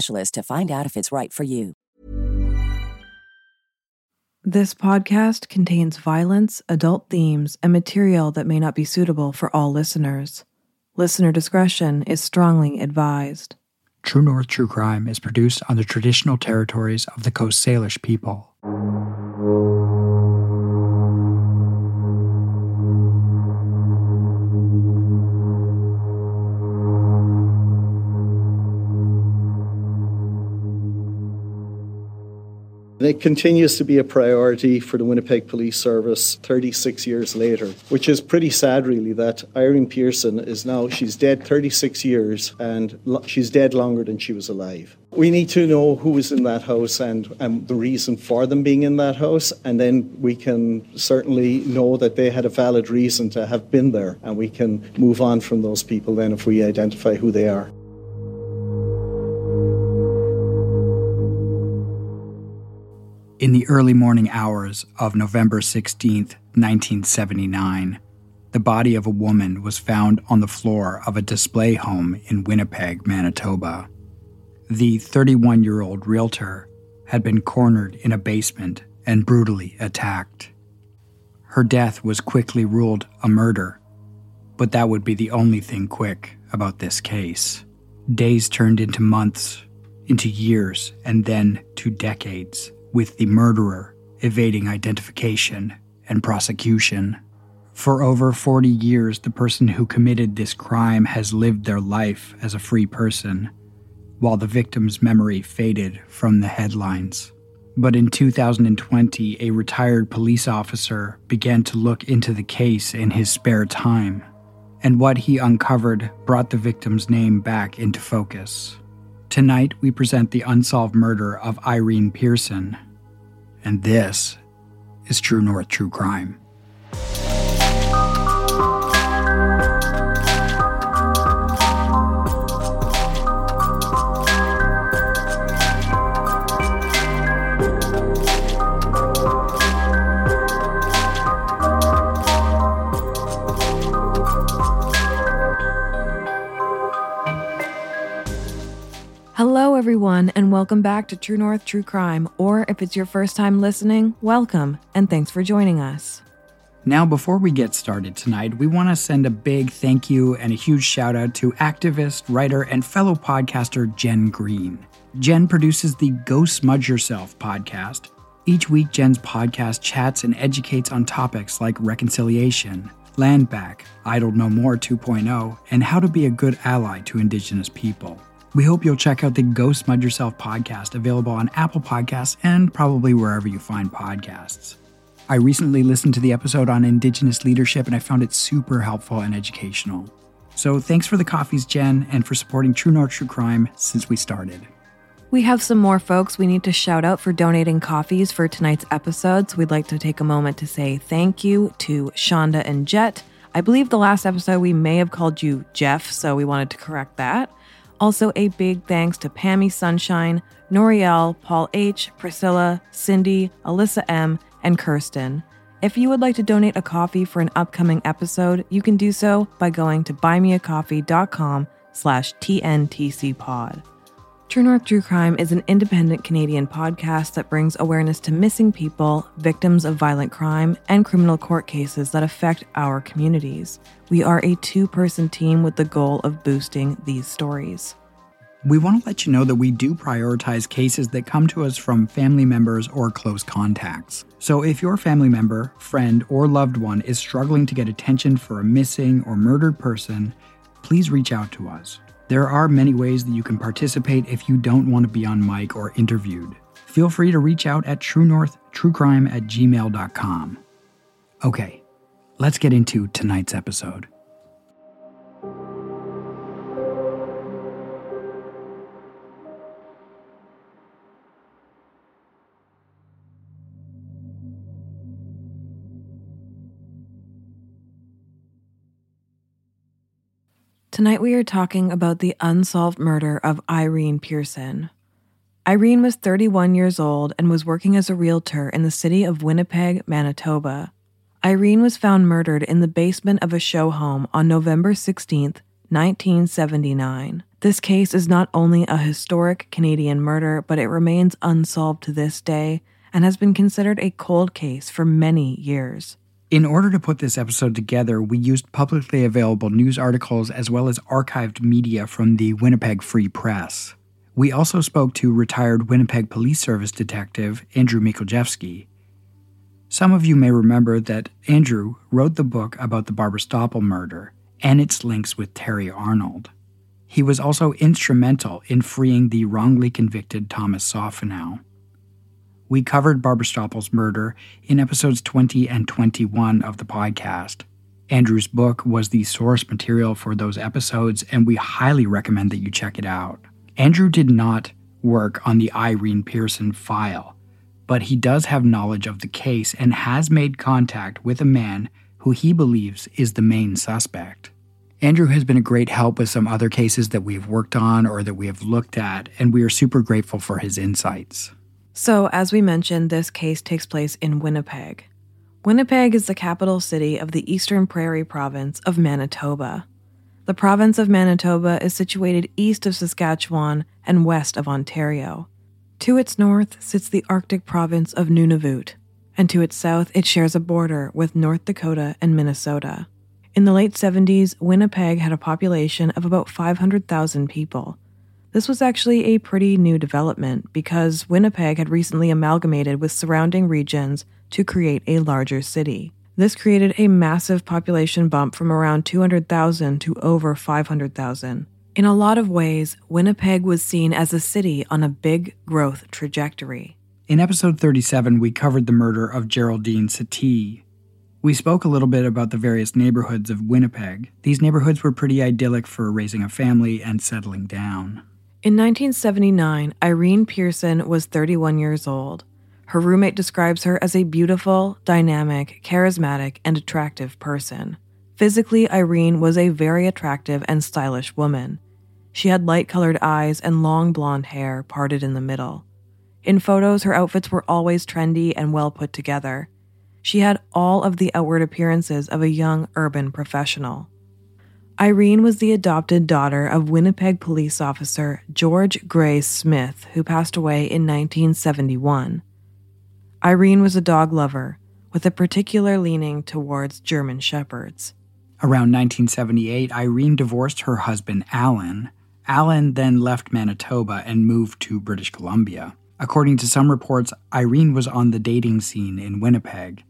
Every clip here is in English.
to find out if it's right for you. This podcast contains violence, adult themes, and material that may not be suitable for all listeners. Listener discretion is strongly advised. True North True Crime is produced on the traditional territories of the Coast Salish people. And it continues to be a priority for the Winnipeg Police Service 36 years later, which is pretty sad, really, that Irene Pearson is now, she's dead 36 years and she's dead longer than she was alive. We need to know who was in that house and, and the reason for them being in that house, and then we can certainly know that they had a valid reason to have been there, and we can move on from those people then if we identify who they are. In the early morning hours of November 16, 1979, the body of a woman was found on the floor of a display home in Winnipeg, Manitoba. The 31 year old realtor had been cornered in a basement and brutally attacked. Her death was quickly ruled a murder, but that would be the only thing quick about this case. Days turned into months, into years, and then to decades with the murderer evading identification and prosecution. For over 40 years, the person who committed this crime has lived their life as a free person, while the victim's memory faded from the headlines. But in 2020, a retired police officer began to look into the case in his spare time, and what he uncovered brought the victim's name back into focus. Tonight, we present the unsolved murder of Irene Pearson. And this is True North True Crime. Everyone, and welcome back to True North True Crime. Or if it's your first time listening, welcome and thanks for joining us. Now, before we get started tonight, we want to send a big thank you and a huge shout out to activist, writer, and fellow podcaster Jen Green. Jen produces the Go Smudge Yourself podcast. Each week, Jen's podcast chats and educates on topics like reconciliation, land back, Idle No More 2.0, and how to be a good ally to Indigenous people. We hope you'll check out the Go Smudge Yourself podcast, available on Apple Podcasts and probably wherever you find podcasts. I recently listened to the episode on Indigenous leadership and I found it super helpful and educational. So thanks for the coffees, Jen, and for supporting True North True Crime since we started. We have some more folks we need to shout out for donating coffees for tonight's episode. So we'd like to take a moment to say thank you to Shonda and Jet. I believe the last episode we may have called you Jeff, so we wanted to correct that. Also, a big thanks to Pammy Sunshine, Noriel, Paul H., Priscilla, Cindy, Alyssa M., and Kirsten. If you would like to donate a coffee for an upcoming episode, you can do so by going to buymeacoffee.com slash tntcpod. True North True Crime is an independent Canadian podcast that brings awareness to missing people, victims of violent crime, and criminal court cases that affect our communities. We are a two person team with the goal of boosting these stories. We want to let you know that we do prioritize cases that come to us from family members or close contacts. So if your family member, friend, or loved one is struggling to get attention for a missing or murdered person, please reach out to us. There are many ways that you can participate if you don't want to be on mic or interviewed. Feel free to reach out at truenorthtruecrime at gmail.com. Okay, let's get into tonight's episode. Tonight we are talking about the unsolved murder of Irene Pearson. Irene was 31 years old and was working as a realtor in the city of Winnipeg, Manitoba. Irene was found murdered in the basement of a show home on November 16, 1979. This case is not only a historic Canadian murder, but it remains unsolved to this day and has been considered a cold case for many years. In order to put this episode together, we used publicly available news articles as well as archived media from the Winnipeg Free Press. We also spoke to retired Winnipeg Police Service detective Andrew Mikolajewski. Some of you may remember that Andrew wrote the book about the Barbara Stoppel murder and its links with Terry Arnold. He was also instrumental in freeing the wrongly convicted Thomas Sophonow. We covered Barbara Stoppel's murder in episodes 20 and 21 of the podcast. Andrew's book was the source material for those episodes, and we highly recommend that you check it out. Andrew did not work on the Irene Pearson file, but he does have knowledge of the case and has made contact with a man who he believes is the main suspect. Andrew has been a great help with some other cases that we've worked on or that we have looked at, and we are super grateful for his insights. So, as we mentioned, this case takes place in Winnipeg. Winnipeg is the capital city of the Eastern Prairie province of Manitoba. The province of Manitoba is situated east of Saskatchewan and west of Ontario. To its north sits the Arctic province of Nunavut, and to its south it shares a border with North Dakota and Minnesota. In the late 70s, Winnipeg had a population of about 500,000 people this was actually a pretty new development because Winnipeg had recently amalgamated with surrounding regions to create a larger city. This created a massive population bump from around 200,000 to over 500,000. In a lot of ways, Winnipeg was seen as a city on a big growth trajectory. In episode 37, we covered the murder of Geraldine Satie. We spoke a little bit about the various neighborhoods of Winnipeg. These neighborhoods were pretty idyllic for raising a family and settling down. In 1979, Irene Pearson was 31 years old. Her roommate describes her as a beautiful, dynamic, charismatic, and attractive person. Physically, Irene was a very attractive and stylish woman. She had light colored eyes and long blonde hair parted in the middle. In photos, her outfits were always trendy and well put together. She had all of the outward appearances of a young urban professional. Irene was the adopted daughter of Winnipeg police officer George Gray Smith, who passed away in 1971. Irene was a dog lover, with a particular leaning towards German Shepherds. Around 1978, Irene divorced her husband, Alan. Alan then left Manitoba and moved to British Columbia. According to some reports, Irene was on the dating scene in Winnipeg.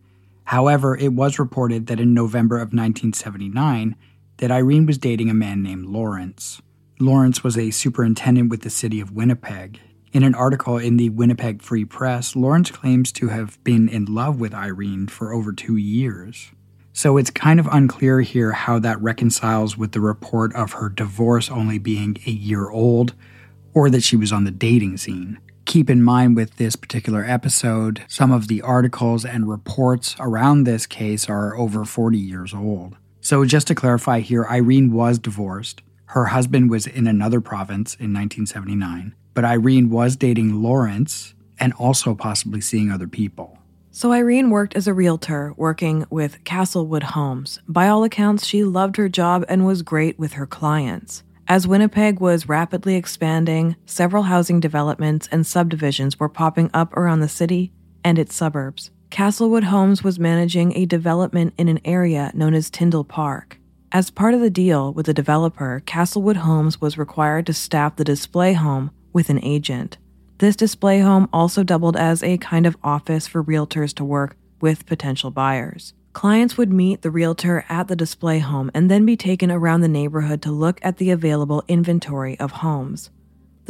However, it was reported that in November of 1979, that Irene was dating a man named Lawrence. Lawrence was a superintendent with the city of Winnipeg. In an article in the Winnipeg Free Press, Lawrence claims to have been in love with Irene for over two years. So it's kind of unclear here how that reconciles with the report of her divorce only being a year old, or that she was on the dating scene. Keep in mind with this particular episode, some of the articles and reports around this case are over 40 years old. So, just to clarify here, Irene was divorced. Her husband was in another province in 1979, but Irene was dating Lawrence and also possibly seeing other people. So Irene worked as a realtor working with Castlewood Homes. By all accounts, she loved her job and was great with her clients. As Winnipeg was rapidly expanding, several housing developments and subdivisions were popping up around the city and its suburbs. Castlewood Homes was managing a development in an area known as Tyndall Park. As part of the deal with the developer, Castlewood Homes was required to staff the display home with an agent. This display home also doubled as a kind of office for realtors to work with potential buyers. Clients would meet the realtor at the display home and then be taken around the neighborhood to look at the available inventory of homes.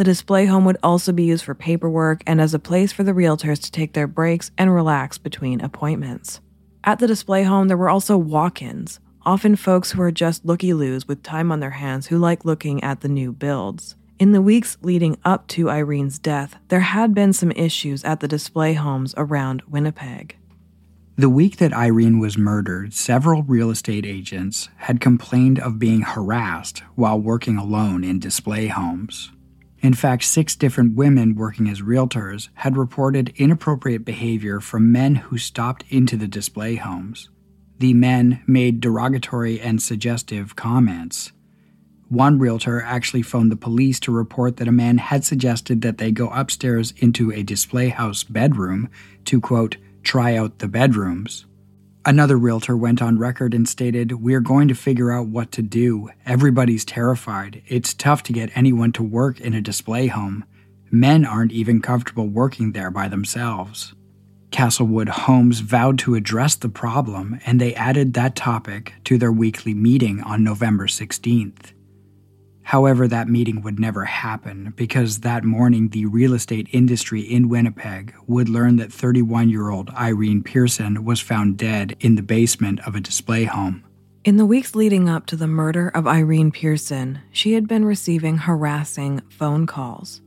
The display home would also be used for paperwork and as a place for the realtors to take their breaks and relax between appointments. At the display home, there were also walk ins, often folks who are just looky loos with time on their hands who like looking at the new builds. In the weeks leading up to Irene's death, there had been some issues at the display homes around Winnipeg. The week that Irene was murdered, several real estate agents had complained of being harassed while working alone in display homes. In fact, six different women working as realtors had reported inappropriate behavior from men who stopped into the display homes. The men made derogatory and suggestive comments. One realtor actually phoned the police to report that a man had suggested that they go upstairs into a display house bedroom to, quote, try out the bedrooms. Another realtor went on record and stated, We're going to figure out what to do. Everybody's terrified. It's tough to get anyone to work in a display home. Men aren't even comfortable working there by themselves. Castlewood Homes vowed to address the problem, and they added that topic to their weekly meeting on November 16th. However, that meeting would never happen because that morning the real estate industry in Winnipeg would learn that 31 year old Irene Pearson was found dead in the basement of a display home. In the weeks leading up to the murder of Irene Pearson, she had been receiving harassing phone calls.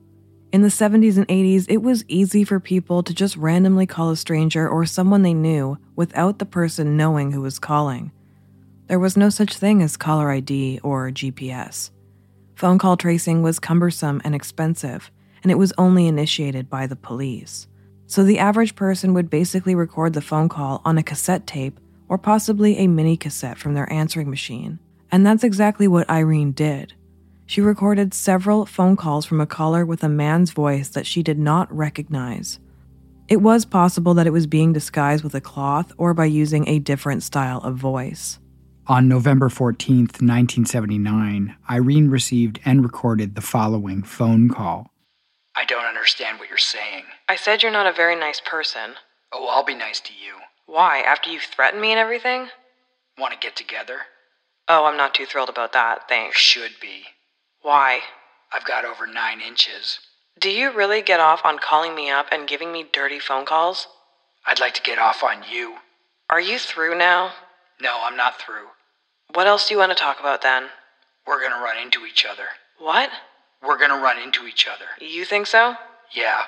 In the 70s and 80s, it was easy for people to just randomly call a stranger or someone they knew without the person knowing who was calling. There was no such thing as caller ID or GPS. Phone call tracing was cumbersome and expensive, and it was only initiated by the police. So the average person would basically record the phone call on a cassette tape or possibly a mini cassette from their answering machine. And that's exactly what Irene did. She recorded several phone calls from a caller with a man's voice that she did not recognize. It was possible that it was being disguised with a cloth or by using a different style of voice. On November 14, 1979, Irene received and recorded the following phone call. I don't understand what you're saying. I said you're not a very nice person. Oh, I'll be nice to you. Why? After you've threatened me and everything? Want to get together? Oh, I'm not too thrilled about that, You thanks. should be. Why? I've got over nine inches. Do you really get off on calling me up and giving me dirty phone calls? I'd like to get off on you. Are you through now? No, I'm not through. What else do you want to talk about then? We're gonna run into each other. What? We're gonna run into each other. You think so? Yeah.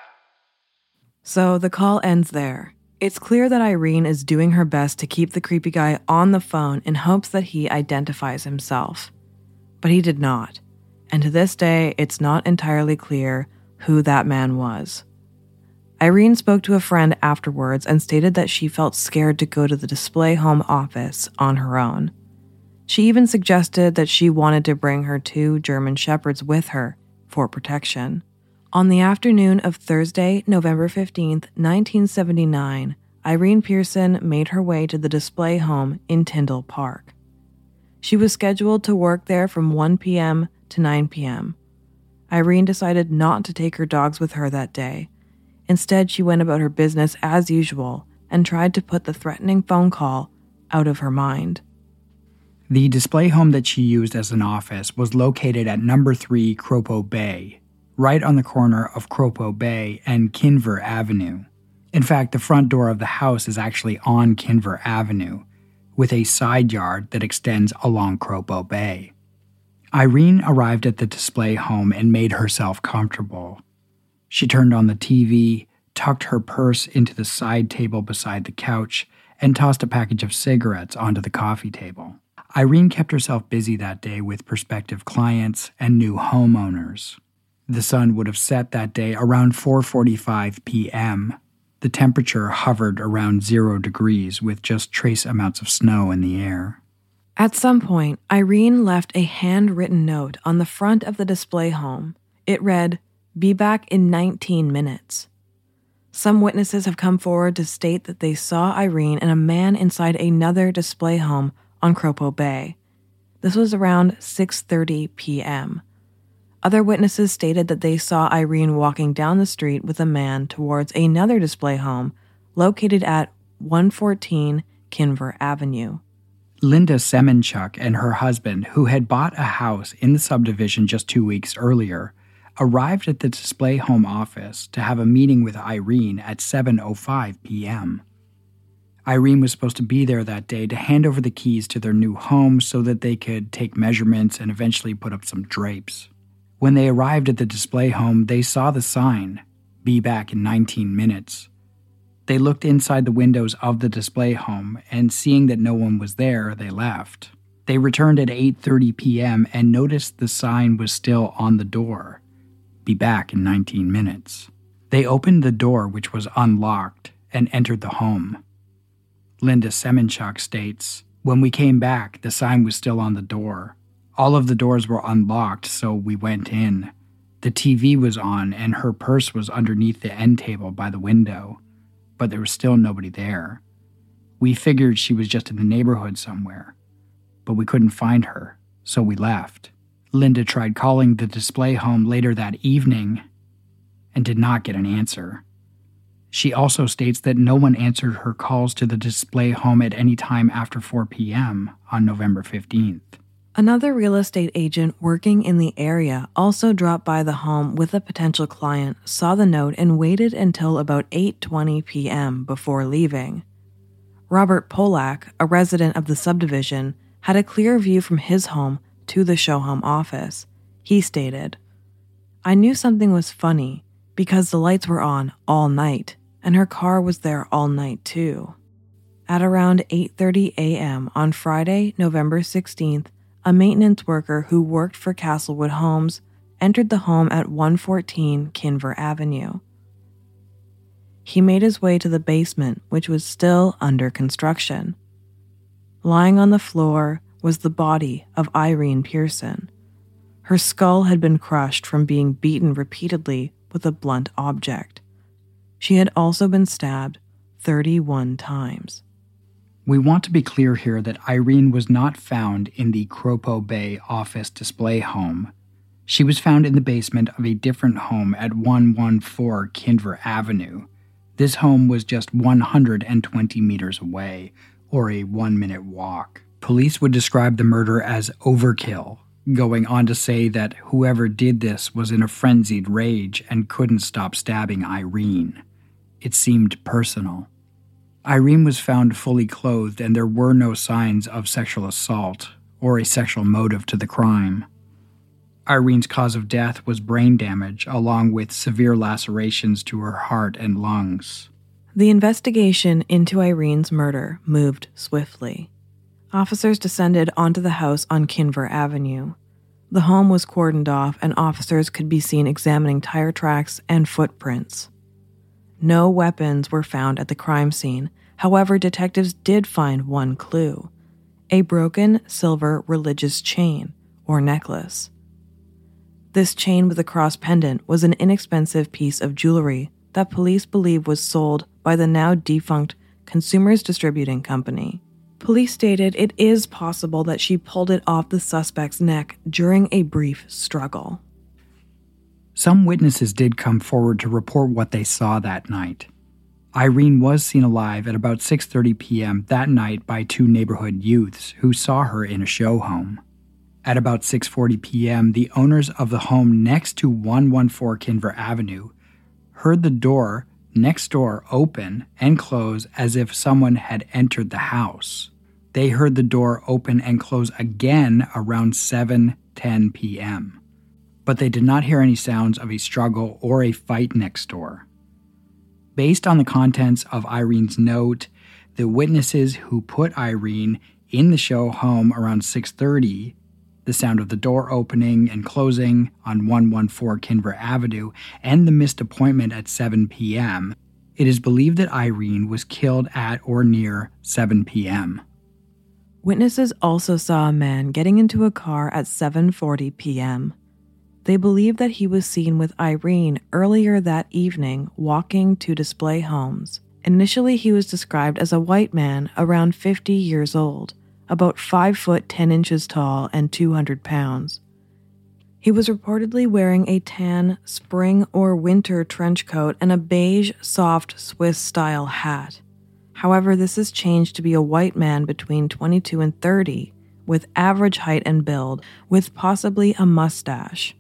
So the call ends there. It's clear that Irene is doing her best to keep the creepy guy on the phone in hopes that he identifies himself. But he did not. And to this day, it's not entirely clear who that man was. Irene spoke to a friend afterwards and stated that she felt scared to go to the display home office on her own. She even suggested that she wanted to bring her two German Shepherds with her for protection. On the afternoon of Thursday, November 15th, 1979, Irene Pearson made her way to the display home in Tyndall Park. She was scheduled to work there from 1 p.m. to 9 p.m. Irene decided not to take her dogs with her that day. Instead, she went about her business as usual and tried to put the threatening phone call out of her mind. The display home that she used as an office was located at number 3 Cropo Bay, right on the corner of Cropo Bay and Kinver Avenue. In fact, the front door of the house is actually on Kinver Avenue, with a side yard that extends along Cropo Bay. Irene arrived at the display home and made herself comfortable. She turned on the TV, tucked her purse into the side table beside the couch, and tossed a package of cigarettes onto the coffee table. Irene kept herself busy that day with prospective clients and new homeowners. The sun would have set that day around 4:45 p.m. The temperature hovered around zero degrees with just trace amounts of snow in the air. At some point, Irene left a handwritten note on the front of the display home. It read, Be back in 19 minutes. Some witnesses have come forward to state that they saw Irene and a man inside another display home on Cropo Bay. This was around 6:30 p.m. Other witnesses stated that they saw Irene walking down the street with a man towards another display home located at 114 Kinver Avenue. Linda Semenchuk and her husband, who had bought a house in the subdivision just two weeks earlier, arrived at the display home office to have a meeting with Irene at 7:05 p.m. Irene was supposed to be there that day to hand over the keys to their new home so that they could take measurements and eventually put up some drapes. When they arrived at the display home, they saw the sign, "Be back in 19 minutes." They looked inside the windows of the display home and seeing that no one was there, they left. They returned at 8:30 p.m. and noticed the sign was still on the door. Be back in 19 minutes. They opened the door which was unlocked and entered the home. Linda Semenchuk states, "When we came back, the sign was still on the door. All of the doors were unlocked, so we went in. The TV was on and her purse was underneath the end table by the window but there was still nobody there. We figured she was just in the neighborhood somewhere, but we couldn't find her, so we left. Linda tried calling the display home later that evening and did not get an answer. She also states that no one answered her calls to the display home at any time after 4 p.m. on November 15th. Another real estate agent working in the area also dropped by the home with a potential client, saw the note and waited until about 8:20 p.m. before leaving. Robert Polak, a resident of the subdivision, had a clear view from his home to the show home office. He stated, "I knew something was funny because the lights were on all night and her car was there all night too." At around 8:30 a.m. on Friday, November 16th, a maintenance worker who worked for Castlewood Homes entered the home at 114 Kinver Avenue. He made his way to the basement, which was still under construction. Lying on the floor was the body of Irene Pearson. Her skull had been crushed from being beaten repeatedly with a blunt object. She had also been stabbed 31 times. We want to be clear here that Irene was not found in the Cropo Bay office display home. She was found in the basement of a different home at 114 Kinver Avenue. This home was just 120 meters away, or a one minute walk. Police would describe the murder as overkill, going on to say that whoever did this was in a frenzied rage and couldn't stop stabbing Irene. It seemed personal. Irene was found fully clothed, and there were no signs of sexual assault or a sexual motive to the crime. Irene's cause of death was brain damage, along with severe lacerations to her heart and lungs. The investigation into Irene's murder moved swiftly. Officers descended onto the house on Kinver Avenue. The home was cordoned off, and officers could be seen examining tire tracks and footprints. No weapons were found at the crime scene. However, detectives did find one clue a broken silver religious chain or necklace. This chain with a cross pendant was an inexpensive piece of jewelry that police believe was sold by the now defunct Consumers Distributing Company. Police stated it is possible that she pulled it off the suspect's neck during a brief struggle. Some witnesses did come forward to report what they saw that night. Irene was seen alive at about 6:30 p.m. that night by two neighborhood youths who saw her in a show home. At about 6:40 p.m., the owners of the home next to 114 Kinver Avenue heard the door next door open and close as if someone had entered the house. They heard the door open and close again around 7:10 p.m but they did not hear any sounds of a struggle or a fight next door. Based on the contents of Irene's note, the witnesses who put Irene in the show home around 6:30, the sound of the door opening and closing on 114 Kinver Avenue, and the missed appointment at 7 p.m., It is believed that Irene was killed at or near 7 p.m. Witnesses also saw a man getting into a car at 7:40 p.m. They believe that he was seen with Irene earlier that evening walking to display homes. Initially, he was described as a white man around 50 years old, about 5 foot 10 inches tall and 200 pounds. He was reportedly wearing a tan spring or winter trench coat and a beige, soft Swiss style hat. However, this has changed to be a white man between 22 and 30, with average height and build, with possibly a mustache.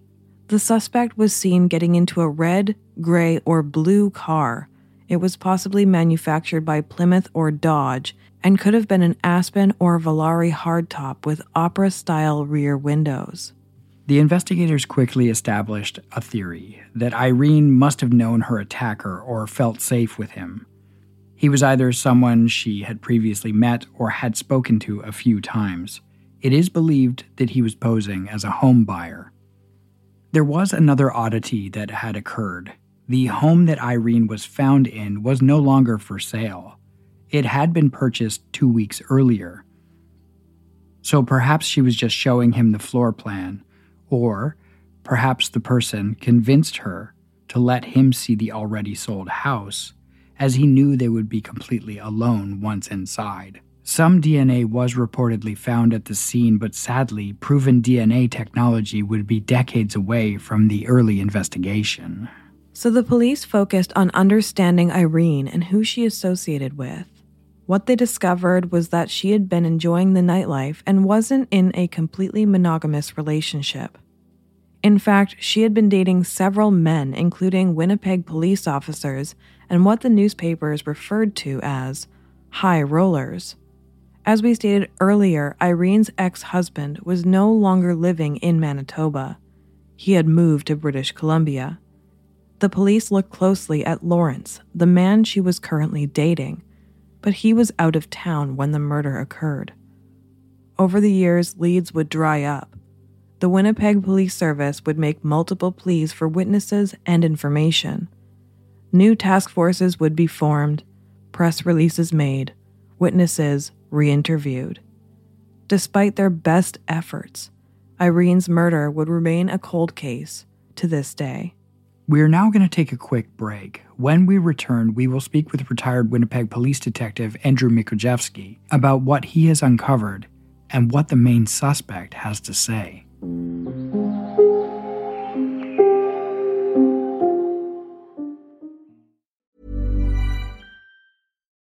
The suspect was seen getting into a red, gray, or blue car. It was possibly manufactured by Plymouth or Dodge and could have been an Aspen or Volare hardtop with opera style rear windows. The investigators quickly established a theory that Irene must have known her attacker or felt safe with him. He was either someone she had previously met or had spoken to a few times. It is believed that he was posing as a home buyer. There was another oddity that had occurred. The home that Irene was found in was no longer for sale. It had been purchased two weeks earlier. So perhaps she was just showing him the floor plan or perhaps the person convinced her to let him see the already sold house, as he knew they would be completely alone once inside. Some DNA was reportedly found at the scene, but sadly, proven DNA technology would be decades away from the early investigation. So the police focused on understanding Irene and who she associated with. What they discovered was that she had been enjoying the nightlife and wasn't in a completely monogamous relationship. In fact, she had been dating several men, including Winnipeg police officers and what the newspapers referred to as high rollers. As we stated earlier, Irene's ex husband was no longer living in Manitoba. He had moved to British Columbia. The police looked closely at Lawrence, the man she was currently dating, but he was out of town when the murder occurred. Over the years, leads would dry up. The Winnipeg Police Service would make multiple pleas for witnesses and information. New task forces would be formed, press releases made, witnesses re interviewed. Despite their best efforts, Irene's murder would remain a cold case to this day. We are now going to take a quick break. When we return, we will speak with retired Winnipeg police detective Andrew Mikolajewski about what he has uncovered and what the main suspect has to say.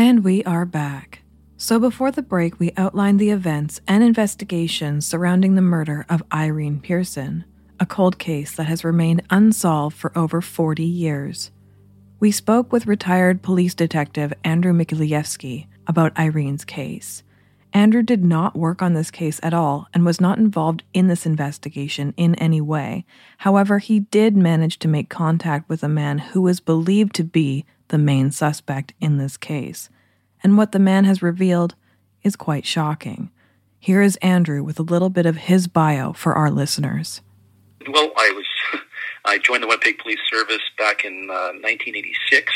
And we are back. So, before the break, we outlined the events and investigations surrounding the murder of Irene Pearson, a cold case that has remained unsolved for over 40 years. We spoke with retired police detective Andrew Mikolajewski about Irene's case, Andrew did not work on this case at all and was not involved in this investigation in any way. However, he did manage to make contact with a man who was believed to be the main suspect in this case. And what the man has revealed is quite shocking. Here is Andrew with a little bit of his bio for our listeners. Well, I was I joined the Winnipeg Police Service back in uh, 1986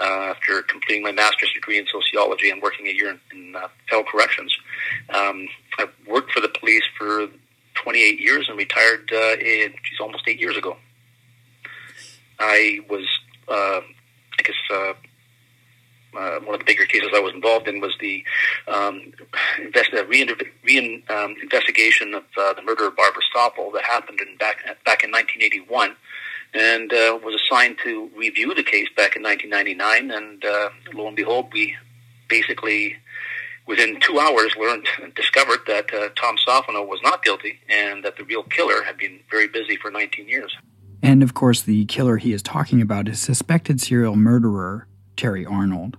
uh, after completing my master's degree in sociology and working a year in, in uh, federal corrections. Um, I worked for the police for 28 years and retired uh, in, geez, almost eight years ago. I was, uh, Guess, uh, uh, one of the bigger cases I was involved in was the um, invest, uh, re- re- um, of uh, the murder of Barbara Stoppel that happened in back back in 1981 and uh, was assigned to review the case back in 1999. And uh, lo and behold, we basically, within two hours, learned discovered that Tom Sophonow was not guilty and that the real killer had been very busy for 19 years. And of course, the killer he is talking about is suspected serial murderer Terry Arnold.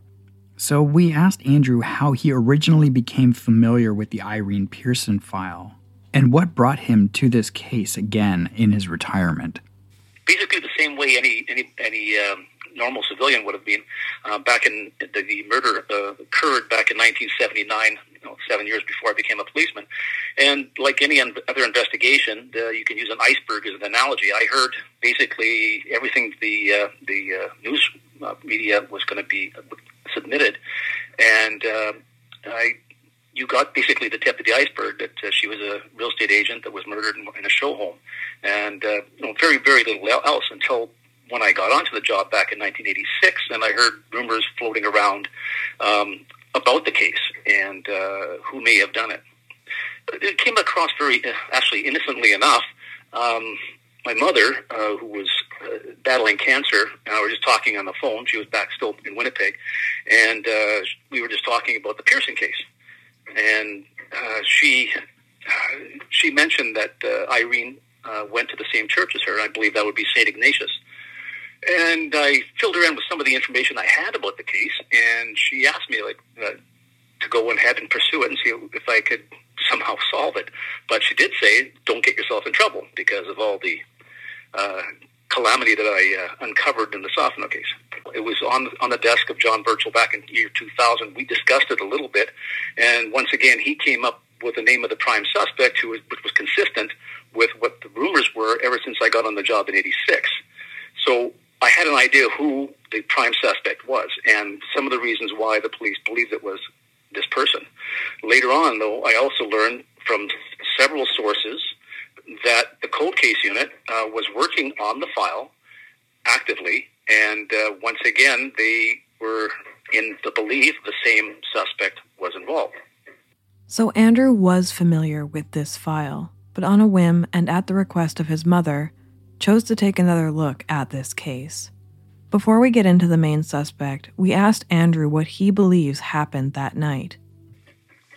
So we asked Andrew how he originally became familiar with the Irene Pearson file and what brought him to this case again in his retirement basically the same way any any any um, normal civilian would have been uh, back in the, the murder uh, occurred back in 1979. You know, seven years before I became a policeman, and like any other investigation, uh, you can use an iceberg as an analogy. I heard basically everything the uh, the uh, news uh, media was going to be submitted, and uh, I you got basically the tip of the iceberg that uh, she was a real estate agent that was murdered in, in a show home, and uh, you know, very very little else until when I got onto the job back in 1986, and I heard rumors floating around um, about the case and uh, who may have done it. It came across very uh, actually innocently enough. Um, my mother, uh, who was uh, battling cancer, and I were just talking on the phone. She was back still in Winnipeg, and uh, we were just talking about the Pearson case and uh, she uh, she mentioned that uh, Irene uh, went to the same church as her. I believe that would be Saint Ignatius. And I filled her in with some of the information I had about the case, and she asked me like uh, to go ahead and pursue it and see if I could somehow solve it. But she did say, "Don't get yourself in trouble because of all the uh, calamity that I uh, uncovered in the Sophonow case. It was on on the desk of John Burchell back in year 2000. We discussed it a little bit, and once again, he came up with the name of the prime suspect, who was, which was consistent with what the rumors were ever since I got on the job in '86. So I had an idea who the prime suspect was, and some of the reasons why the police believed it was this person. Later on, though, I also learned from several sources that the cold case unit uh, was working on the file actively, and uh, once again, they were in the belief the same suspect was involved. So Andrew was familiar with this file, but on a whim and at the request of his mother, chose to take another look at this case. Before we get into the main suspect, we asked Andrew what he believes happened that night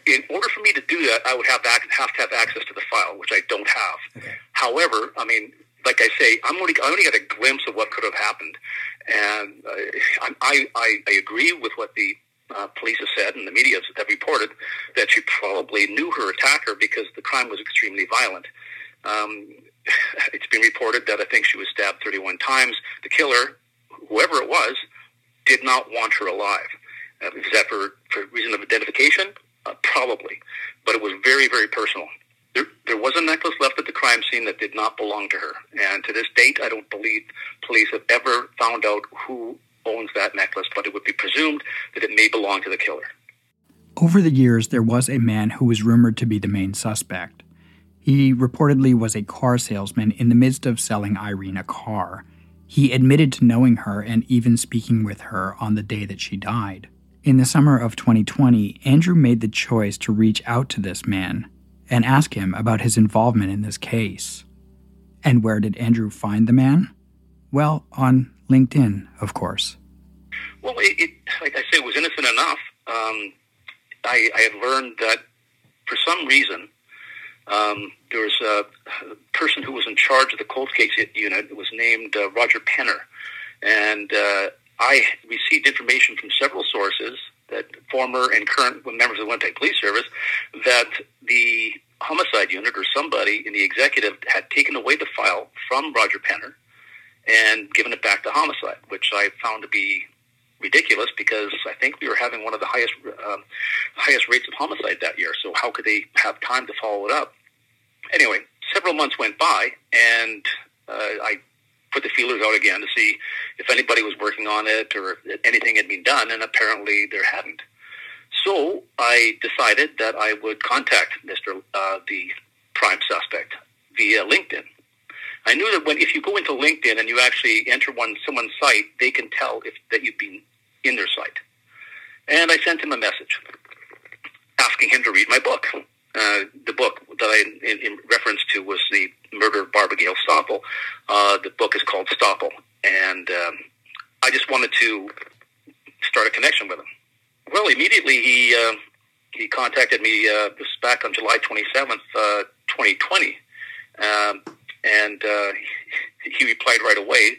in order for me to do that, I would have to have to have access to the file, which I don't have. Okay. However, I mean, like I say, I'm only I only got a glimpse of what could have happened, and uh, I, I I agree with what the uh, police have said and the media have reported that she probably knew her attacker because the crime was extremely violent. Um, it's been reported that I think she was stabbed 31 times. The killer, whoever it was, did not want her alive. Uh, is that for, for reason of identification? Uh, probably, but it was very, very personal. There, there was a necklace left at the crime scene that did not belong to her, and to this date, I don't believe police have ever found out who owns that necklace, but it would be presumed that it may belong to the killer. Over the years, there was a man who was rumored to be the main suspect. He reportedly was a car salesman in the midst of selling Irene a car. He admitted to knowing her and even speaking with her on the day that she died. In the summer of 2020, Andrew made the choice to reach out to this man and ask him about his involvement in this case. And where did Andrew find the man? Well, on LinkedIn, of course. Well, it, it like I say, it was innocent enough. Um, I, I, had learned that for some reason, um, there was a, person who was in charge of the cold case unit. It was named uh, Roger Penner. And uh, I received information from several sources that former and current members of the Winnipeg Police Service, that the homicide unit or somebody in the executive had taken away the file from Roger Penner and given it back to homicide, which I found to be ridiculous because I think we were having one of the highest um, highest rates of homicide that year. So how could they have time to follow it up? Anyway, several months went by, and uh, I put the feelers out again to see if anybody was working on it or if anything had been done, and apparently there hadn't. So I decided that I would contact Mr. Uh, the prime suspect via LinkedIn. I knew that when if you go into LinkedIn and you actually enter one someone's site, they can tell if that you've been in their site. And I sent him a message asking him to read my book. Uh, the book that I in, in reference to was the murder of Barbara Gail Stoppel. Uh, the book is called Stoppel, and um, I just wanted to start a connection with him. Well, immediately he uh, he contacted me. Uh, this back on July twenty seventh, uh, twenty twenty, um, and he replied right away,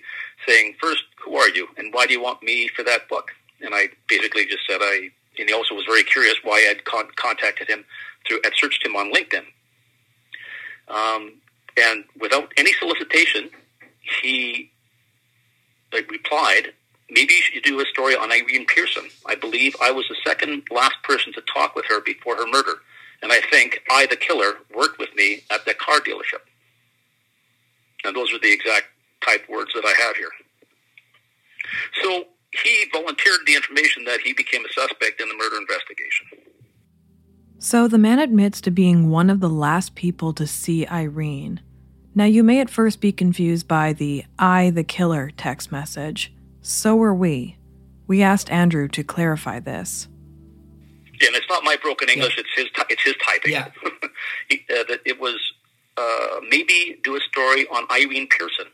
saying, First, who are you, and why do you want me for that book?" And I basically just said I. And he also was very curious why I had con- contacted him through, had searched him on LinkedIn. Um, and without any solicitation, he like, replied, maybe you should do a story on Irene Pearson. I believe I was the second last person to talk with her before her murder. And I think I, the killer, worked with me at the car dealership. And those are the exact type words that I have here. So he volunteered the information that he became a suspect in the murder investigation. So the man admits to being one of the last people to see Irene. Now, you may at first be confused by the I, the killer text message. So were we. We asked Andrew to clarify this. Yeah, and it's not my broken English; yeah. it's his. It's his typing. Yeah. he, uh, that it was uh, maybe do a story on Irene Pearson.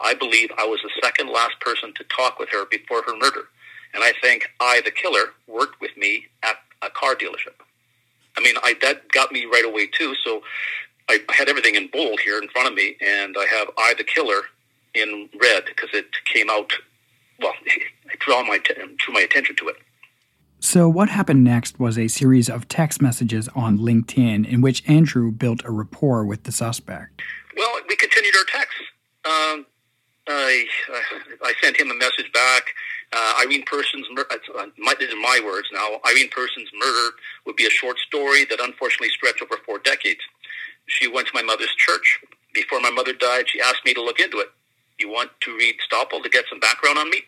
I believe I was the second last person to talk with her before her murder, and I think I, the killer, worked with me at a car dealership. I mean, I that got me right away too. So I had everything in bold here in front of me, and I have I, the killer, in red because it came out. Well, I drew my drew my attention to it. So, what happened next was a series of text messages on LinkedIn in which Andrew built a rapport with the suspect. Well, we continued our texts. Um, I, I sent him a message back. Uh, Irene Pearson's murder, uh, these are my words now, Irene Pearson's murder would be a short story that unfortunately stretched over four decades. She went to my mother's church. Before my mother died, she asked me to look into it. You want to read Stoppel to get some background on me?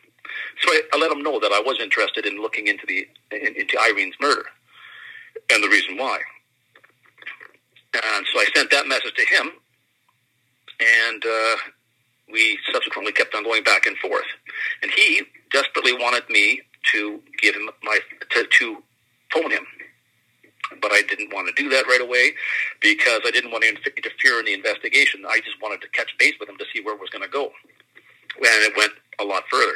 So I, I let him know that I was interested in looking into the in, into Irene's murder and the reason why. And so I sent that message to him, and uh, we subsequently kept on going back and forth. And he desperately wanted me to give him my to, to phone him, but I didn't want to do that right away because I didn't want to interfere in the investigation. I just wanted to catch base with him to see where it was going to go, and it went a lot further.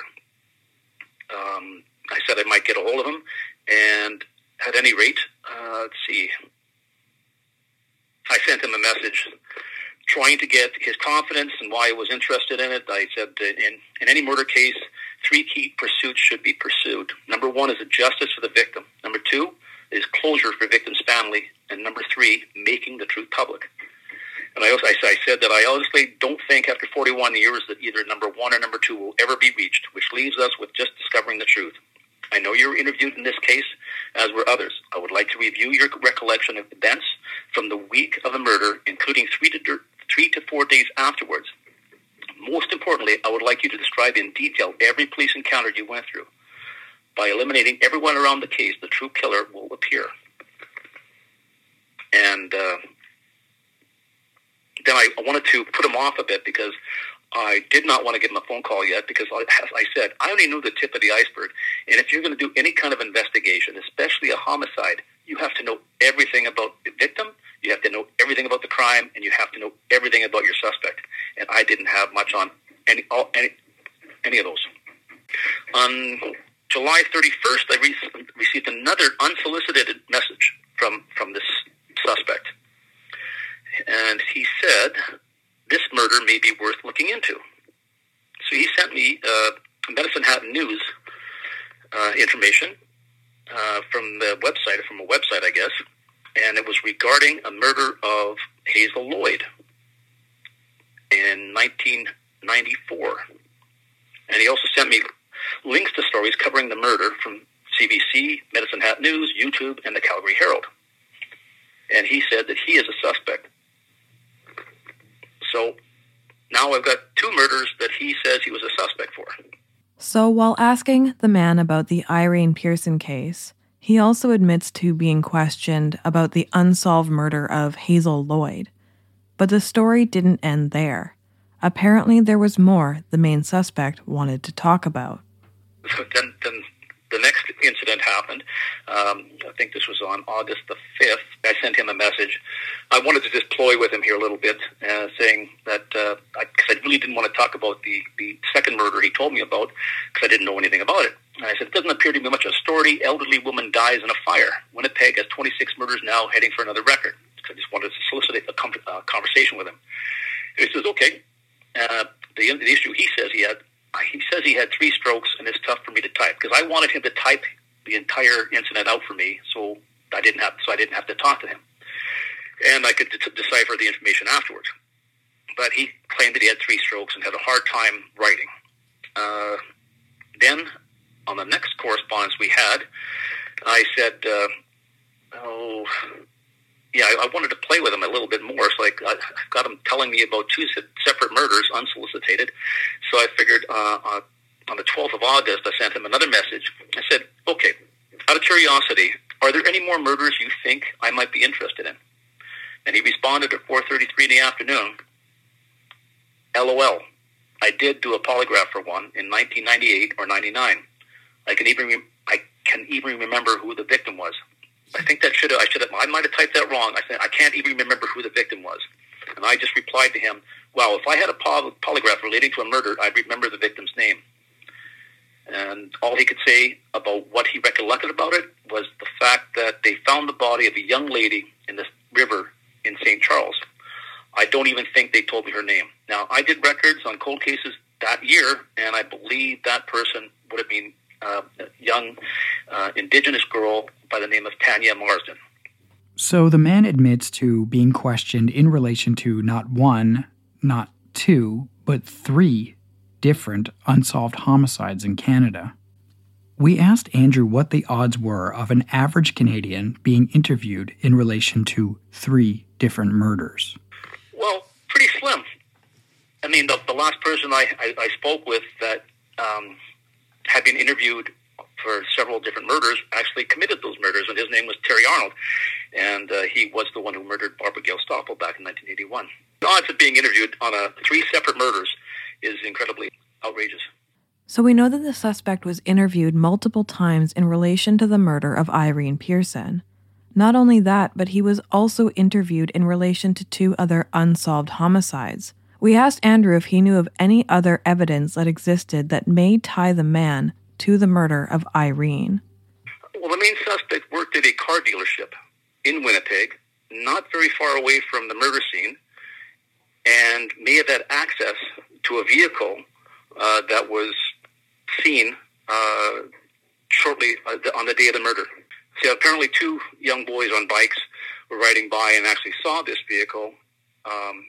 Um, I said I might get a hold of him, and at any rate, uh, let's see, I sent him a message trying to get his confidence and why he was interested in it. I said in, in any murder case, three key pursuits should be pursued. Number one is a justice for the victim. Number two is closure for victim's family. And number three, making the truth public. And I, also, I, said that I honestly don't think after 41 years that either number one or number two will ever be reached, which leaves us with just discovering the truth. I know you were interviewed in this case, as were others. I would like to review your recollection of events from the week of the murder, including three three to four days afterwards. Most importantly, I would like you to describe in detail every police encounter you went through. By eliminating everyone around the case, the true killer will appear. And uh, then I, wanted to put him off a bit because I did not want to give him a phone call yet because, as I said, I only knew the tip of the iceberg. And if you're going to do any kind of investigation, especially a homicide, you have to know everything about the victim, you have to know everything about the crime, and you have to know everything about your suspect. And I didn't have much on any all, any any of those. On July 31st, I re- received another unsolicited message from from this suspect and he said this murder may be worth looking into. So he sent me uh, Medicine Hat News uh, information uh, from the website, from a website, I guess, and it was regarding a murder of Hazel Lloyd in 1994. And he also sent me links to stories covering the murder from CBC, Medicine Hat News, YouTube, and the Calgary Herald. And he said that he is a suspect. So now I've got two murders that he says he was a suspect for. So while asking the man about the Irene Pearson case, he also admits to being questioned about the unsolved murder of Hazel Lloyd. But the story didn't end there. Apparently, there was more the main suspect wanted to talk about. then, then the next incident happened. Um, I think this was on August the 5th. I sent him a message. I wanted to just ploy with him here a little bit, uh, saying that, because uh, I, I, really didn't want to talk about the, the second murder he told me about, because I didn't know anything about it. And I said, it doesn't appear to be much of a story. Elderly woman dies in a fire. Winnipeg has 26 murders now, heading for another record. I just wanted to solicit a com- uh, conversation with him. And he says, okay. Uh, the, the issue he says he had he says he had three strokes and it's tough for me to type because I wanted him to type the entire incident out for me so I didn't have so I didn't have to talk to him and I could de- decipher the information afterwards. But he claimed that he had three strokes and had a hard time writing. Uh, then on the next correspondence we had, I said, uh, "Oh, yeah, I, I wanted to play with him a little bit more. So I, I got him telling me about two separate murders, unsolicited. So I figured uh, uh, on the 12th of August, I sent him another message. I said, okay, out of curiosity, are there any more murders you think I might be interested in? And he responded at 4.33 in the afternoon, LOL. I did do a polygraph for one in 1998 or 99. I can even re- I can even remember who the victim was. I think that should have, I should have, I might have typed that wrong. I think I can't even remember who the victim was. And I just replied to him, well, if I had a poly- polygraph relating to a murder, I'd remember the victim's name. And all he could say about what he recollected about it was the fact that they found the body of a young lady in the river in St. Charles. I don't even think they told me her name. Now, I did records on cold cases that year, and I believe that person would have been uh, a young uh, indigenous girl by the name of Tanya Marsden. So the man admits to being questioned in relation to not one, not two, but three different unsolved homicides in Canada. We asked Andrew what the odds were of an average Canadian being interviewed in relation to three different murders. Well, pretty slim. I mean, the, the last person I, I, I spoke with that um, had been interviewed for several different murders, actually committed those murders, and his name was Terry Arnold, and uh, he was the one who murdered Barbara Gail Stoppel back in 1981. The odds of being interviewed on a three separate murders is incredibly outrageous. So we know that the suspect was interviewed multiple times in relation to the murder of Irene Pearson. Not only that, but he was also interviewed in relation to two other unsolved homicides. We asked Andrew if he knew of any other evidence that existed that may tie the man to the murder of Irene. Well, the main suspect worked at a car dealership in Winnipeg, not very far away from the murder scene, and may have had access to a vehicle uh, that was seen uh, shortly uh, on the day of the murder. So apparently, two young boys on bikes were riding by and actually saw this vehicle um,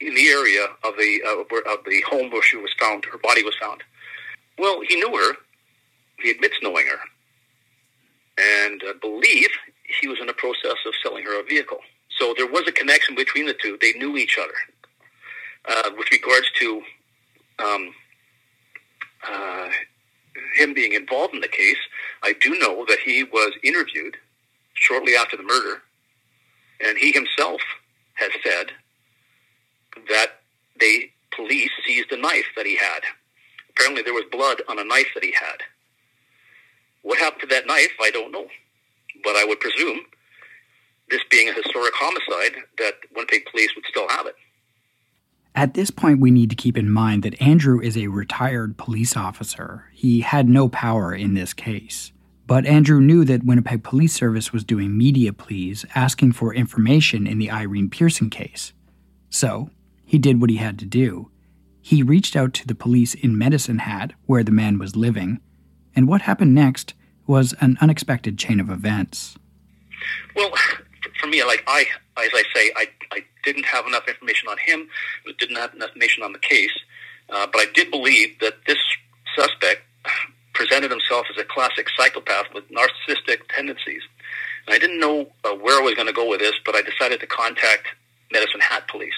in the area of the uh, of the home where she was found. Her body was found. Well, he knew her. He admits knowing her, and I believe he was in the process of selling her a vehicle. So there was a connection between the two. They knew each other. Uh, with regards to um, uh, him being involved in the case, I do know that he was interviewed shortly after the murder, and he himself has said that the police seized a knife that he had. Apparently, there was blood on a knife that he had. What happened to that knife, I don't know. But I would presume, this being a historic homicide, that Winnipeg police would still have it. At this point, we need to keep in mind that Andrew is a retired police officer. He had no power in this case. But Andrew knew that Winnipeg Police Service was doing media pleas asking for information in the Irene Pearson case. So, he did what he had to do. He reached out to the police in Medicine Hat, where the man was living, and what happened next was an unexpected chain of events. Well, for me, like I, as I say, I, I didn't have enough information on him, didn't have enough information on the case, uh, but I did believe that this suspect presented himself as a classic psychopath with narcissistic tendencies. And I didn't know uh, where I was going to go with this, but I decided to contact Medicine Hat Police.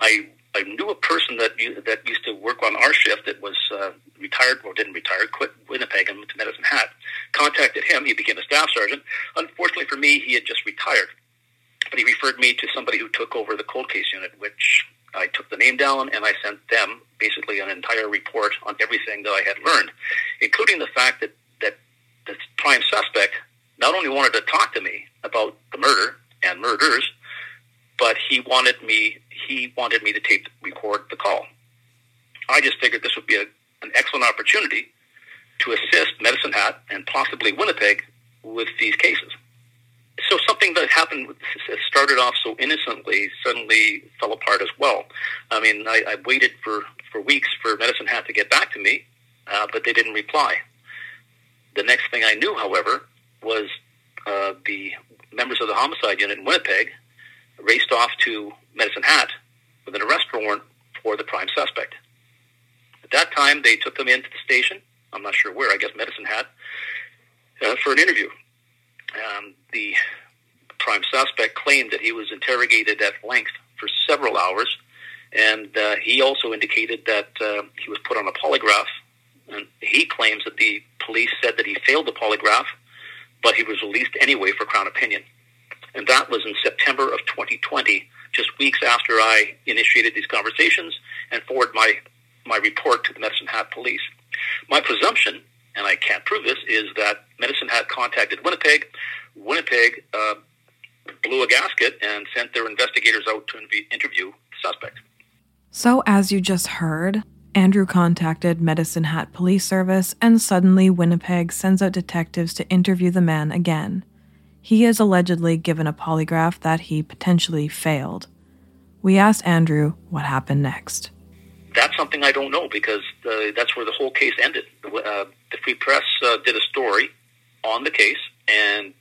I I knew a person that that used to work on our shift that was uh, retired or didn't retire, quit Winnipeg and went to Medicine Hat. Contacted him. He became a staff sergeant. Unfortunately for me, he had just retired, but he referred me to somebody who took over the cold case unit, which I took the name down and I sent them basically an entire report on everything that I had learned, including the fact that that the prime suspect not only wanted to talk to me about the murder and murders, but he wanted me he wanted me to tape record the call. I just figured this would be a, an excellent opportunity to assist Medicine Hat and possibly Winnipeg with these cases. So something that happened started off so innocently suddenly fell apart as well. I mean, I, I waited for, for weeks for Medicine Hat to get back to me, uh, but they didn't reply. The next thing I knew, however, was uh, the members of the homicide unit in Winnipeg raced off to Medicine Hat with an arrest warrant for the prime suspect. At that time, they took them into the station. I'm not sure where. I guess Medicine Hat uh, for an interview. Um, the prime suspect claimed that he was interrogated at length for several hours, and uh, he also indicated that uh, he was put on a polygraph. And he claims that the police said that he failed the polygraph, but he was released anyway for Crown opinion. And that was in September of 2020, just weeks after I initiated these conversations and forwarded my, my report to the Medicine Hat police. My presumption, and I can't prove this, is that Medicine Hat contacted Winnipeg. Winnipeg uh, blew a gasket and sent their investigators out to interview the suspect. So, as you just heard, Andrew contacted Medicine Hat Police Service, and suddenly Winnipeg sends out detectives to interview the man again. He is allegedly given a polygraph that he potentially failed. We asked Andrew what happened next. That's something I don't know because uh, that's where the whole case ended. Uh, the Free Press uh, did a story on the case, and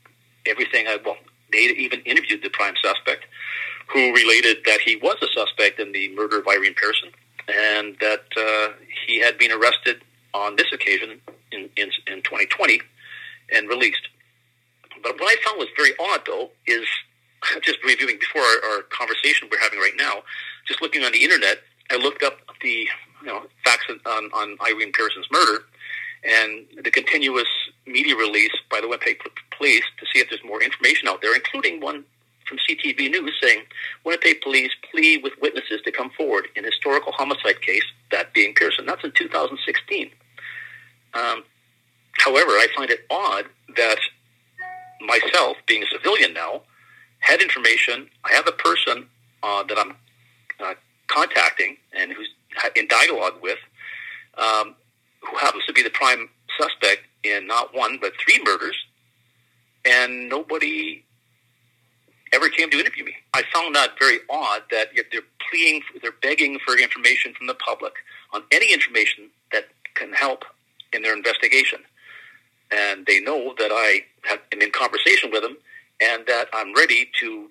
everything. I, well, they even interviewed the prime suspect, who related that he was a suspect in the murder of Irene Pearson, and that uh, he had been arrested on this occasion in, in, in 2020 and released. But what I found was very odd, though, is just reviewing before our, our conversation we're having right now, just looking on the internet, I looked up the you know facts on, on Irene Pearson's murder and the continuous media release by the Winnipeg Police to see if there's more information out there, including one from CTV News saying Winnipeg Police plea with witnesses to come forward in historical homicide case, that being Pearson. That's in 2016. Um, however, I find it odd that myself, being a civilian now, had information. I have a person uh, that I'm uh, contacting and who's in dialogue with, um, who happens to be the prime suspect in not one but three murders, and nobody ever came to interview me. I found that very odd that they're pleading, they're begging for information from the public on any information that can help in their investigation and they know that I have, in conversation with him and that I'm ready to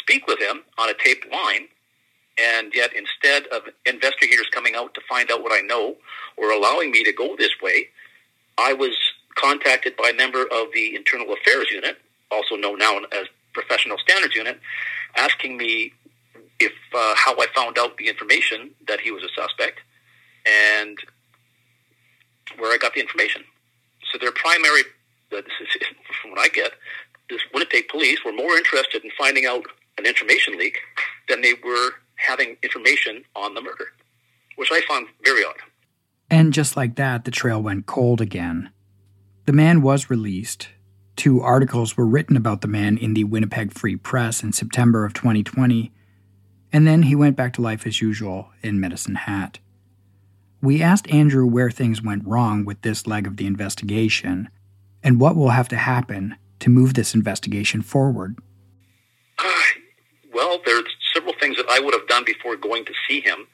speak with him on a taped line. And yet, instead of investigators coming out to find out what I know or allowing me to go this way, I was contacted by a member of the Internal Affairs Unit, also known now as Professional Standards Unit, asking me if uh, how I found out the information that he was a suspect and where I got the information. So their primary, is from what I get, this Winnipeg police were more interested in finding out an information leak than they were having information on the murder, which I found very odd. And just like that, the trail went cold again. The man was released. Two articles were written about the man in the Winnipeg Free Press in September of 2020, and then he went back to life as usual in Medicine Hat. We asked Andrew where things went wrong with this leg of the investigation and what will have to happen to move this investigation forward. Well, there's several things that I would have done before going to see him,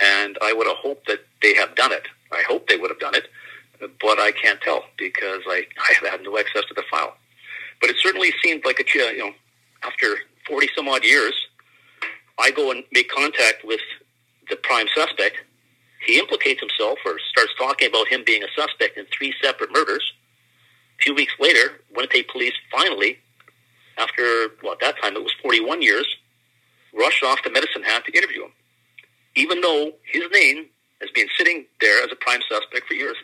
and I would have hoped that they have done it. I hope they would have done it. but I can't tell because I, I have had no access to the file. But it certainly seemed like a you know after forty some odd years, I go and make contact with the prime suspect. He implicates himself or starts talking about him being a suspect in three separate murders. Few weeks later, Winnipeg police finally, after well at that time it was forty one years, rushed off to Medicine Hat to interview him, even though his name has been sitting there as a prime suspect for years.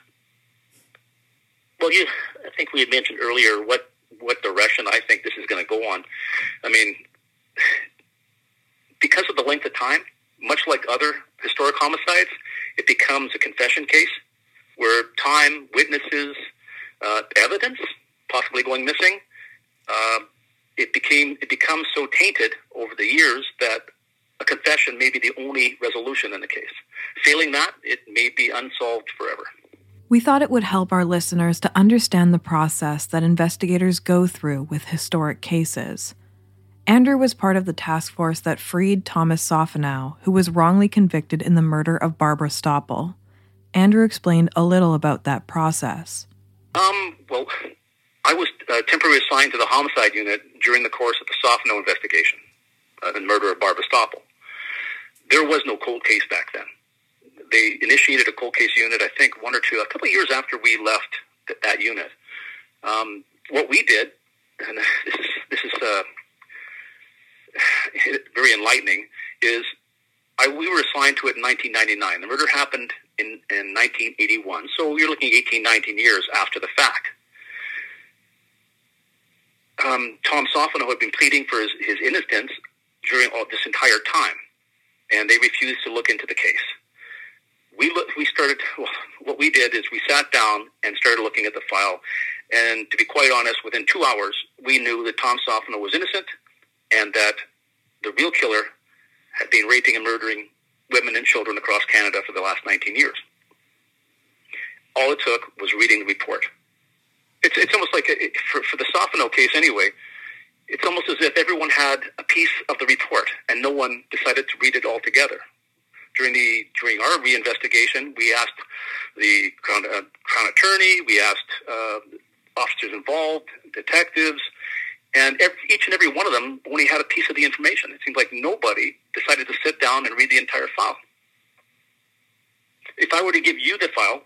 Well, you, I think we had mentioned earlier what what direction I think this is going to go on. I mean, because of the length of time, much like other historic homicides, it becomes a confession case where time, witnesses, uh, evidence possibly going missing. Uh, it became it becomes so tainted over the years that a confession may be the only resolution in the case. Failing that, it may be unsolved forever. We thought it would help our listeners to understand the process that investigators go through with historic cases. Andrew was part of the task force that freed Thomas Sophonow, who was wrongly convicted in the murder of Barbara Stoppel. Andrew explained a little about that process. Um, well, I was uh, temporarily assigned to the homicide unit during the course of the Sophonow investigation, uh, the murder of Barbara Stoppel. There was no cold case back then they initiated a cold case unit, I think one or two, a couple of years after we left th- that unit. Um, what we did, and this is, this is uh, very enlightening, is I, we were assigned to it in 1999. The murder happened in, in 1981, so you're looking 18, 19 years after the fact. Um, Tom Sophonow had been pleading for his, his innocence during all this entire time, and they refused to look into the case we look, we started. Well, what we did is we sat down and started looking at the file. And to be quite honest, within two hours, we knew that Tom Sophonow was innocent, and that the real killer had been raping and murdering women and children across Canada for the last 19 years. All it took was reading the report. It's, it's almost like, a, for, for the Sophonow case anyway, it's almost as if everyone had a piece of the report and no one decided to read it all together during the during our reinvestigation, we asked the crown, uh, crown attorney, we asked uh, officers involved, detectives, and every, each and every one of them only had a piece of the information. It seems like nobody decided to sit down and read the entire file. If I were to give you the file,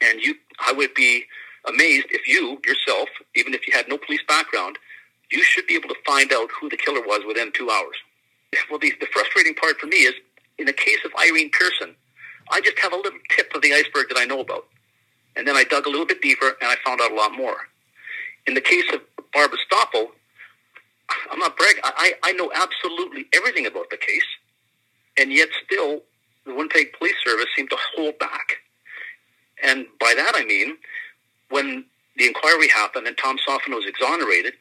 and you, I would be amazed if you yourself, even if you had no police background, you should be able to find out who the killer was within two hours. Well, the, the frustrating part for me is in the case of Irene Pearson, I just have a little tip of the iceberg that I know about. And then I dug a little bit deeper and I found out a lot more. In the case of Barbara Stoppel, I'm not bragging. I, I know absolutely everything about the case. And yet still, the Winnipeg Police Service seemed to hold back. And by that I mean, when the inquiry happened and Tom Sophonow was exonerated,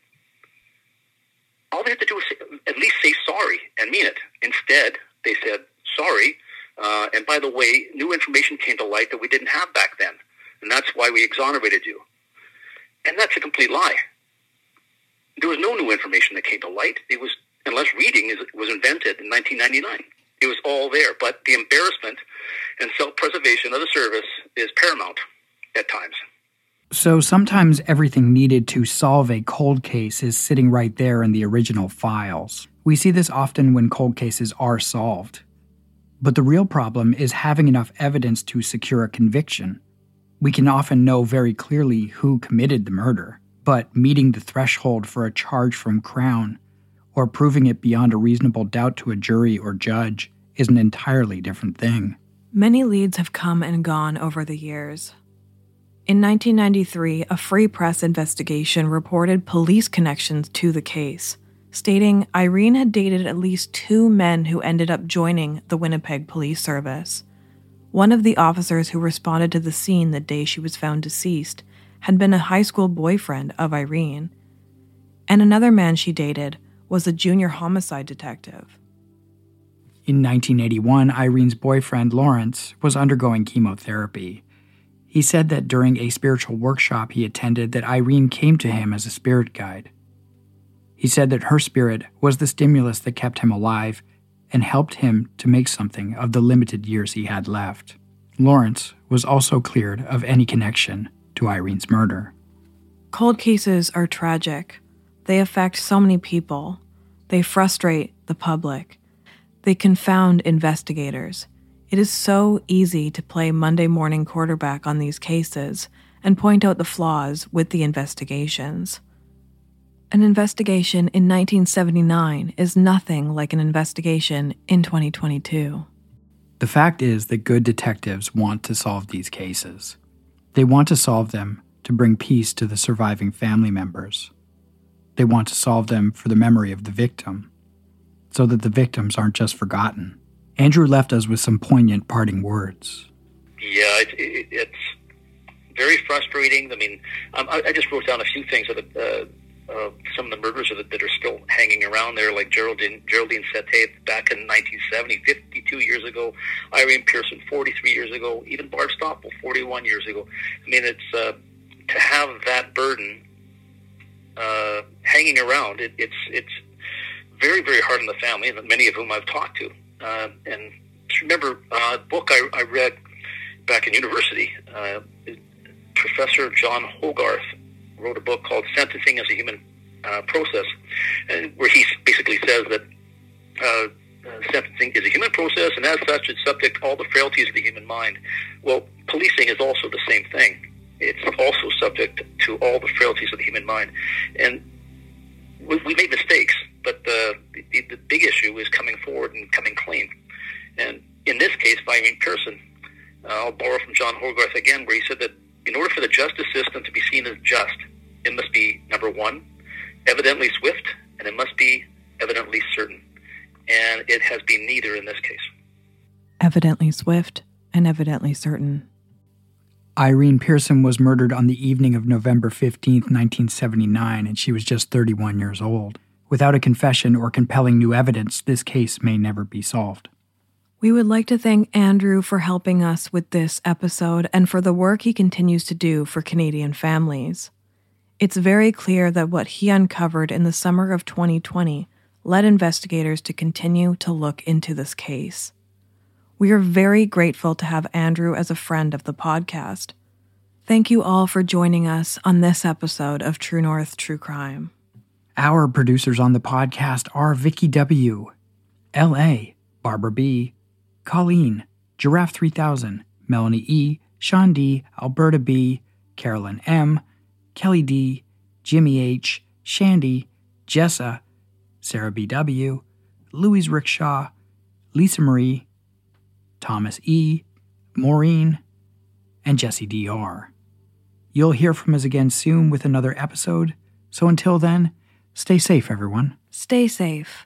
all they had to do was say, at least say sorry and mean it. Instead, they said, sorry. Uh, and by the way, new information came to light that we didn't have back then. And that's why we exonerated you. And that's a complete lie. There was no new information that came to light. It was, unless reading is, was invented in 1999. It was all there. But the embarrassment and self-preservation of the service is paramount at times. So sometimes everything needed to solve a cold case is sitting right there in the original files. We see this often when cold cases are solved. But the real problem is having enough evidence to secure a conviction. We can often know very clearly who committed the murder, but meeting the threshold for a charge from Crown or proving it beyond a reasonable doubt to a jury or judge is an entirely different thing. Many leads have come and gone over the years. In 1993, a Free Press investigation reported police connections to the case stating Irene had dated at least two men who ended up joining the Winnipeg Police Service. One of the officers who responded to the scene the day she was found deceased had been a high school boyfriend of Irene, and another man she dated was a junior homicide detective. In 1981, Irene's boyfriend, Lawrence, was undergoing chemotherapy. He said that during a spiritual workshop he attended that Irene came to him as a spirit guide. He said that her spirit was the stimulus that kept him alive and helped him to make something of the limited years he had left. Lawrence was also cleared of any connection to Irene's murder. Cold cases are tragic. They affect so many people. They frustrate the public. They confound investigators. It is so easy to play Monday morning quarterback on these cases and point out the flaws with the investigations. An investigation in 1979 is nothing like an investigation in 2022. The fact is that good detectives want to solve these cases. They want to solve them to bring peace to the surviving family members. They want to solve them for the memory of the victim, so that the victims aren't just forgotten. Andrew left us with some poignant parting words. Yeah, it, it, it's very frustrating. I mean, um, I, I, just wrote down a few things that. uh, uh, some of the murders that, that are still hanging around there, like Geraldine Geraldine Sete back in 1970, 52 years ago, Irene Pearson 43 years ago, even Barb Stoppel 41 years ago. I mean, it's uh, to have that burden uh, hanging around. It, it's it's very very hard on the family, and many of whom I've talked to. Uh, and remember uh, a book I, I read back in university. Uh, Professor John Hogarth wrote a book called Sentencing as a Human uh, Process, and where he basically says that uh, uh, sentencing is a human process, and as such, it's subject to all the frailties of the human mind. Well, policing is also the same thing. It's also subject to all the frailties of the human mind, and we, we made mistakes, but the, the the big issue is coming forward and coming clean. And in this case, by Irene Pearson, uh, I'll borrow from John Hogarth again, where he said that in order for the justice system to be seen as just, it must be number one, evidently swift, and it must be evidently certain. And it has been neither in this case. Evidently swift and evidently certain. Irene Pearson was murdered on the evening of November 15, 1979, and she was just 31 years old. Without a confession or compelling new evidence, this case may never be solved. We would like to thank Andrew for helping us with this episode and for the work he continues to do for Canadian families. It's very clear that what he uncovered in the summer of 2020 led investigators to continue to look into this case. We are very grateful to have Andrew as a friend of the podcast. Thank you all for joining us on this episode of True North True Crime. Our producers on the podcast are Vicky W., L.A., Barbara B., Colleen, Giraffe 3000, Melanie E., Sean D., Alberta B., Carolyn M., Kelly D., Jimmy H., Shandy, Jessa, Sarah B.W., Louise Rickshaw, Lisa Marie, Thomas E., Maureen, and Jesse D.R. You'll hear from us again soon with another episode, so until then, stay safe, everyone. Stay safe.